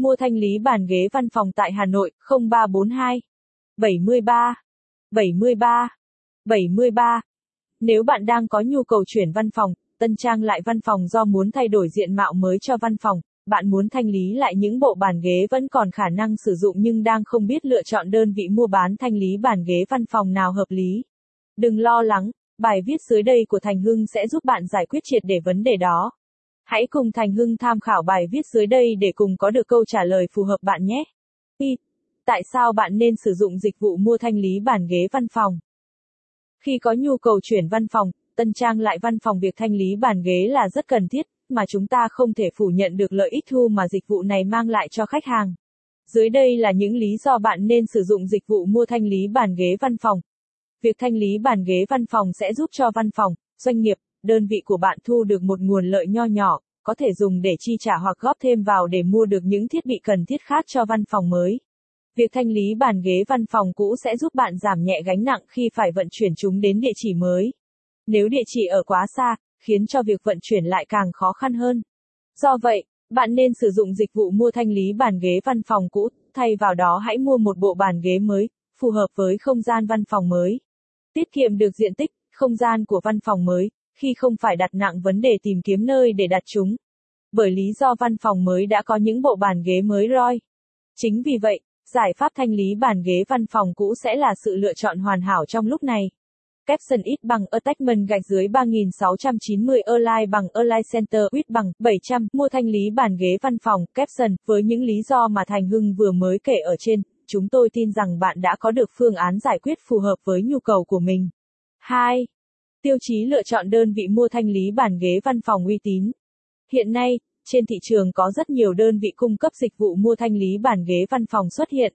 Mua thanh lý bàn ghế văn phòng tại Hà Nội 0342 73 73 73. Nếu bạn đang có nhu cầu chuyển văn phòng, tân trang lại văn phòng do muốn thay đổi diện mạo mới cho văn phòng, bạn muốn thanh lý lại những bộ bàn ghế vẫn còn khả năng sử dụng nhưng đang không biết lựa chọn đơn vị mua bán thanh lý bàn ghế văn phòng nào hợp lý. Đừng lo lắng, bài viết dưới đây của Thành Hưng sẽ giúp bạn giải quyết triệt để vấn đề đó. Hãy cùng Thành Hưng tham khảo bài viết dưới đây để cùng có được câu trả lời phù hợp bạn nhé. Y. Tại sao bạn nên sử dụng dịch vụ mua thanh lý bàn ghế văn phòng? Khi có nhu cầu chuyển văn phòng, tân trang lại văn phòng việc thanh lý bàn ghế là rất cần thiết, mà chúng ta không thể phủ nhận được lợi ích thu mà dịch vụ này mang lại cho khách hàng. Dưới đây là những lý do bạn nên sử dụng dịch vụ mua thanh lý bàn ghế văn phòng. Việc thanh lý bàn ghế văn phòng sẽ giúp cho văn phòng, doanh nghiệp, đơn vị của bạn thu được một nguồn lợi nho nhỏ, có thể dùng để chi trả hoặc góp thêm vào để mua được những thiết bị cần thiết khác cho văn phòng mới. Việc thanh lý bàn ghế văn phòng cũ sẽ giúp bạn giảm nhẹ gánh nặng khi phải vận chuyển chúng đến địa chỉ mới. Nếu địa chỉ ở quá xa, khiến cho việc vận chuyển lại càng khó khăn hơn. Do vậy, bạn nên sử dụng dịch vụ mua thanh lý bàn ghế văn phòng cũ, thay vào đó hãy mua một bộ bàn ghế mới, phù hợp với không gian văn phòng mới. Tiết kiệm được diện tích, không gian của văn phòng mới, khi không phải đặt nặng vấn đề tìm kiếm nơi để đặt chúng. Bởi lý do văn phòng mới đã có những bộ bàn ghế mới roi. Chính vì vậy, giải pháp thanh lý bàn ghế văn phòng cũ sẽ là sự lựa chọn hoàn hảo trong lúc này. Capson ít bằng Attachment gạch dưới 3690 Align bằng Align Center ít bằng 700 mua thanh lý bàn ghế văn phòng Capson với những lý do mà Thành Hưng vừa mới kể ở trên. Chúng tôi tin rằng bạn đã có được phương án giải quyết phù hợp với nhu cầu của mình. 2. Tiêu chí lựa chọn đơn vị mua thanh lý bàn ghế văn phòng uy tín. Hiện nay, trên thị trường có rất nhiều đơn vị cung cấp dịch vụ mua thanh lý bàn ghế văn phòng xuất hiện.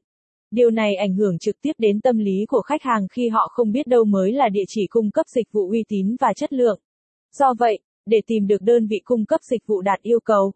Điều này ảnh hưởng trực tiếp đến tâm lý của khách hàng khi họ không biết đâu mới là địa chỉ cung cấp dịch vụ uy tín và chất lượng. Do vậy, để tìm được đơn vị cung cấp dịch vụ đạt yêu cầu,